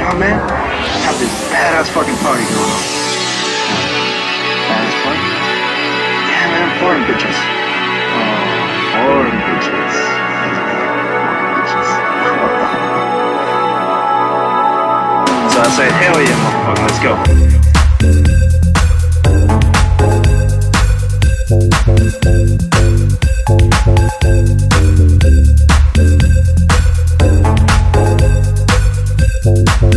Yeah, man. Have this badass fucking party going on. Badass party? Yeah, man. Foreign bitches. Oh, foreign bitches. Foreign bitches. so I say, hell yeah, motherfucker. Let's go. Thank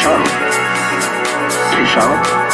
Richard. Richard.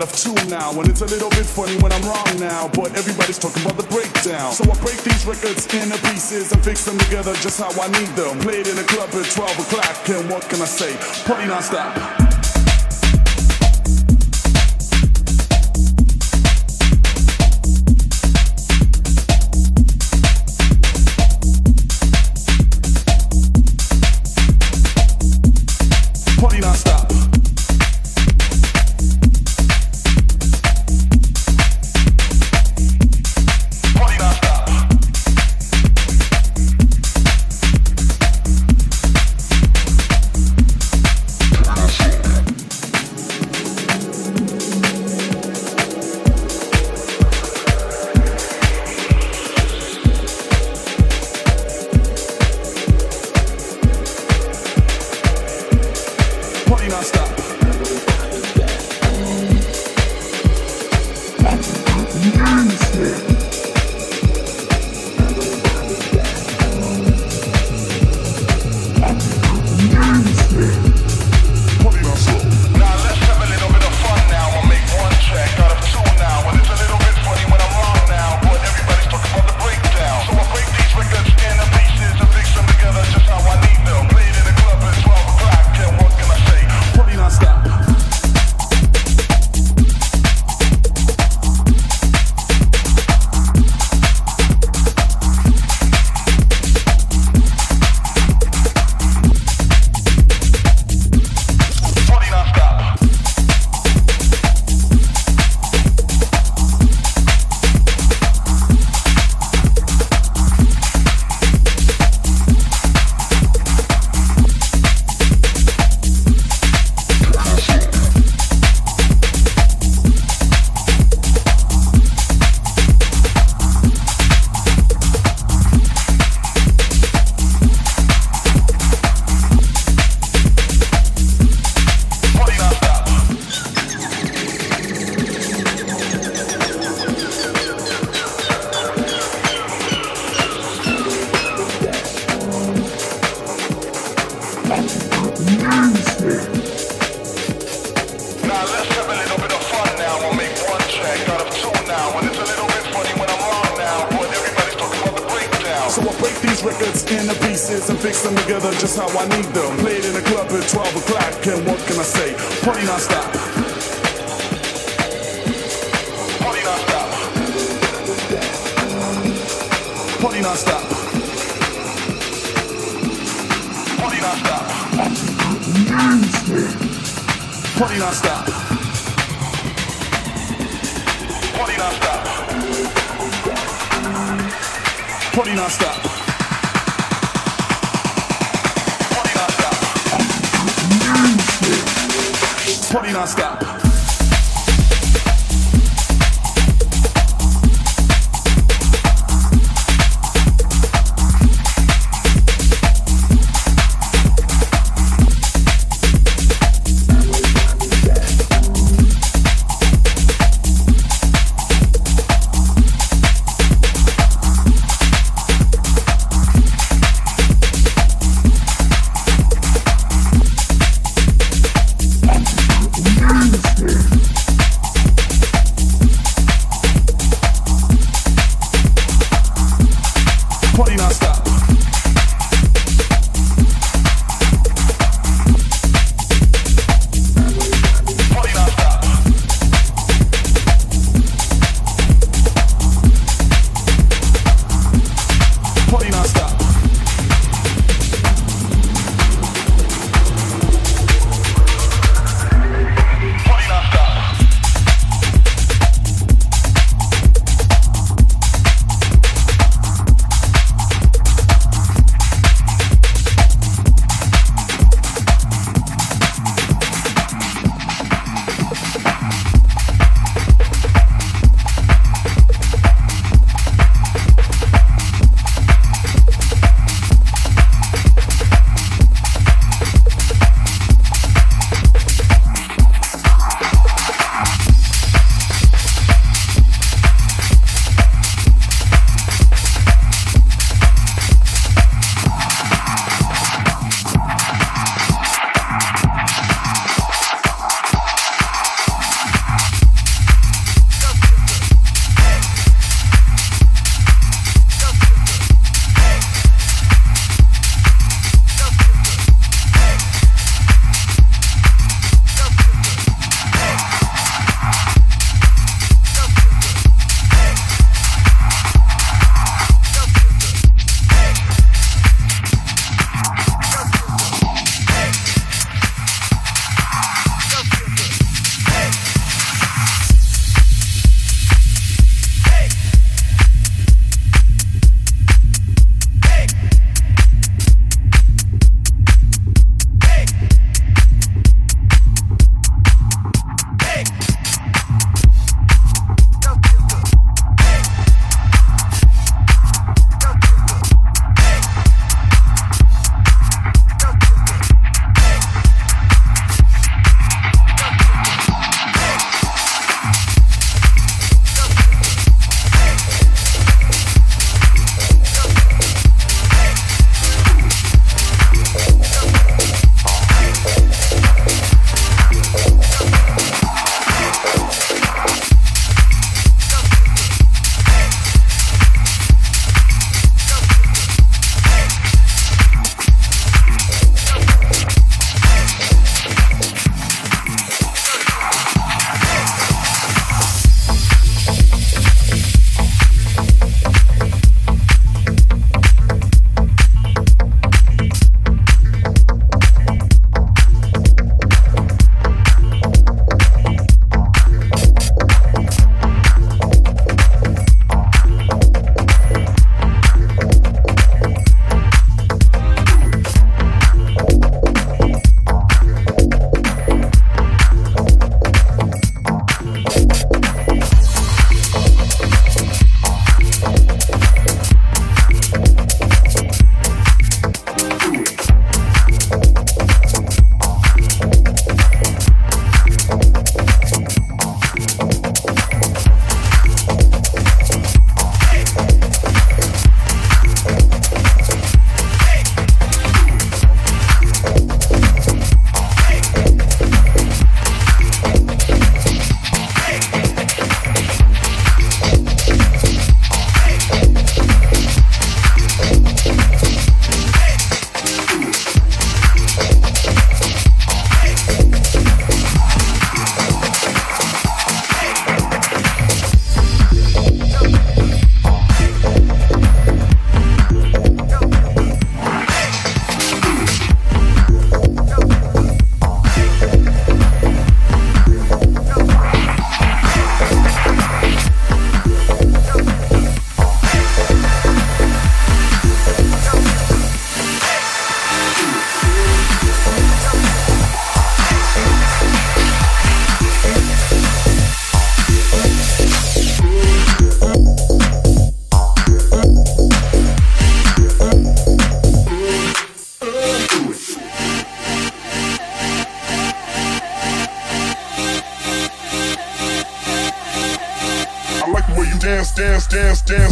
Out of two now. And it's a little bit funny when I'm wrong now. But everybody's talking about the breakdown. So I break these records into pieces and fix them together just how I need them. Played in a club at 12 o'clock. And what can I say? Party non-stop.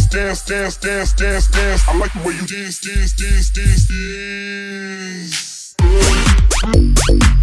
Dance, dance, dance, dance, dance. I like the way you dance, dance, dance, dance, dance.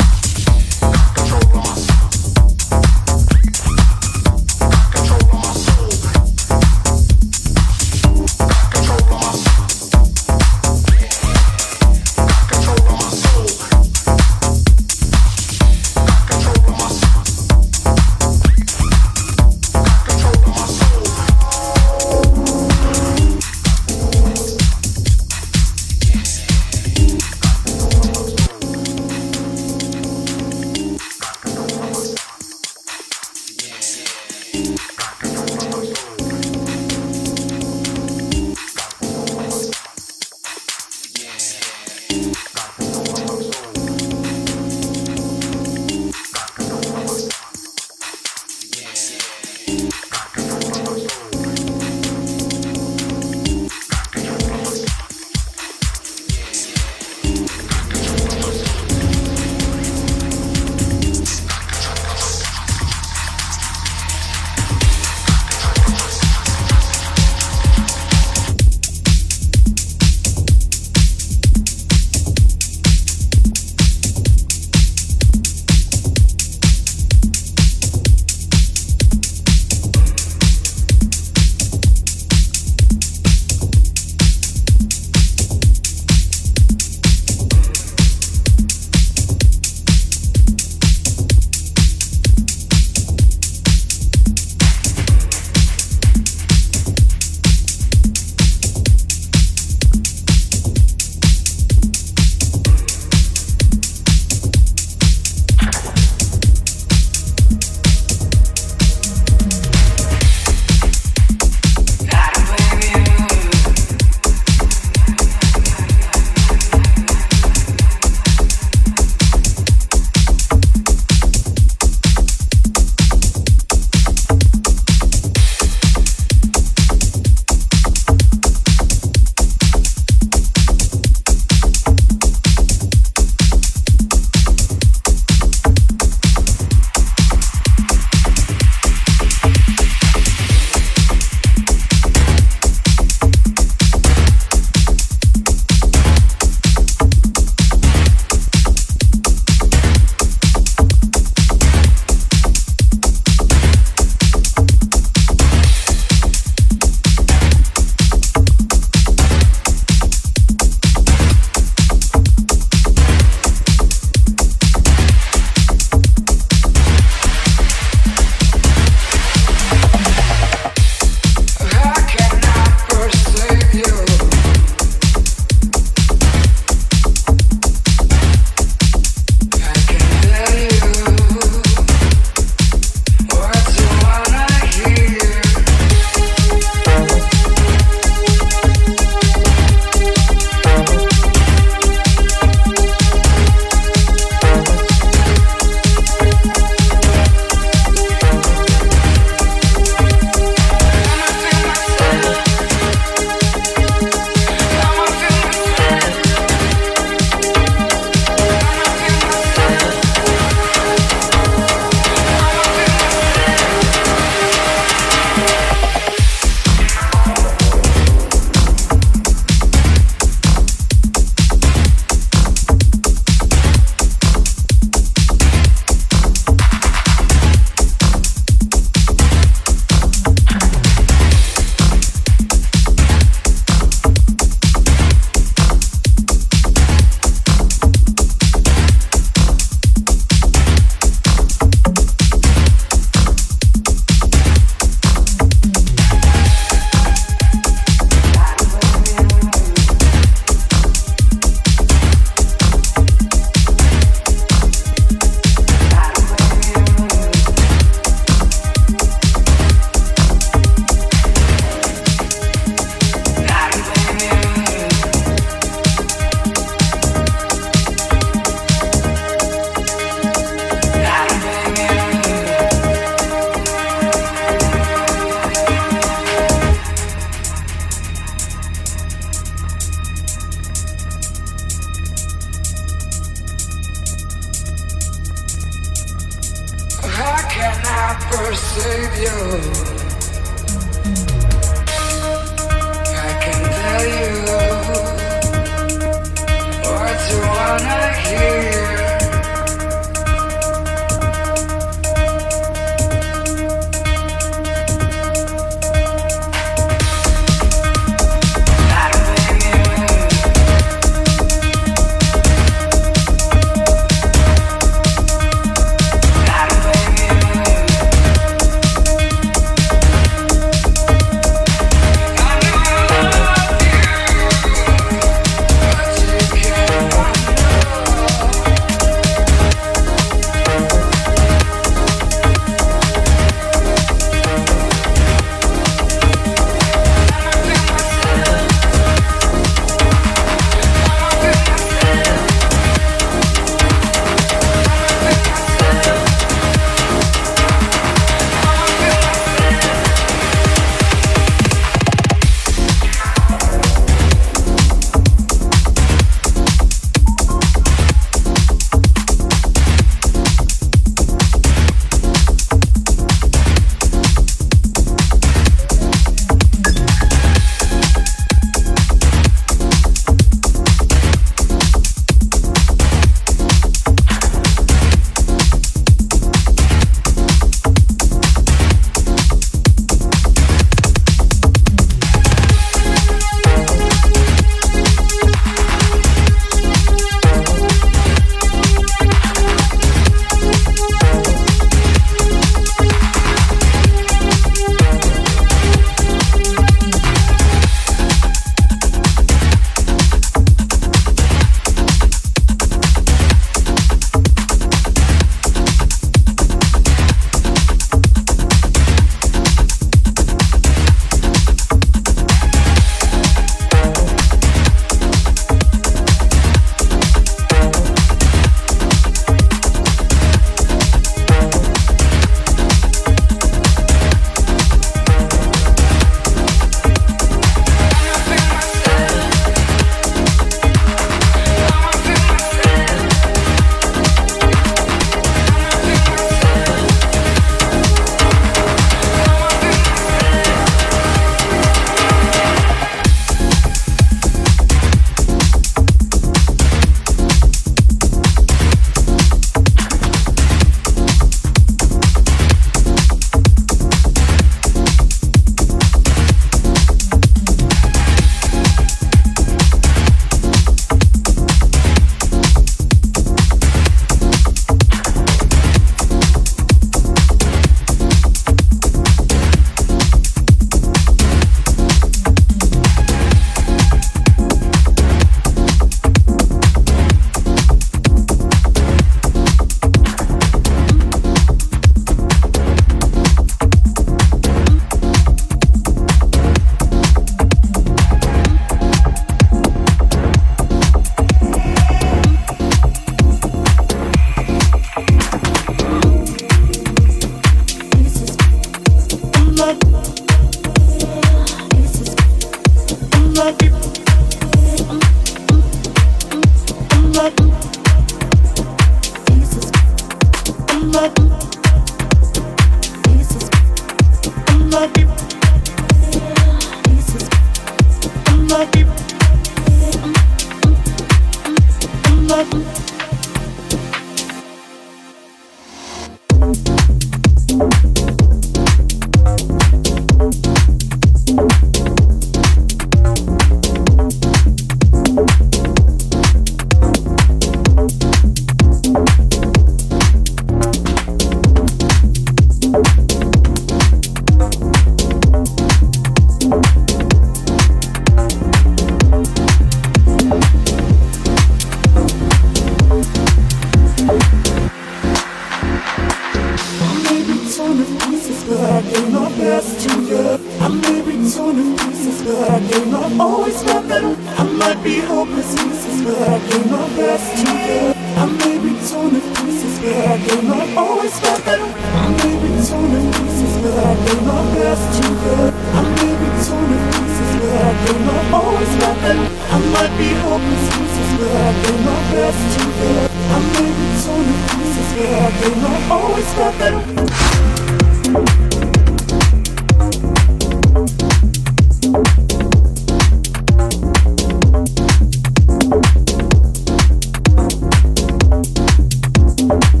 You.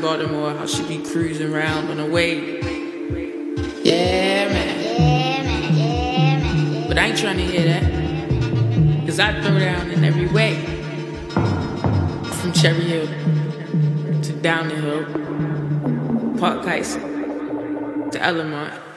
Baltimore, how she be cruising around on the man. Yeah, man. But I ain't trying to hear that. Cause I throw down in every way. From Cherry Hill to down the hill, Park Heights to Elmont.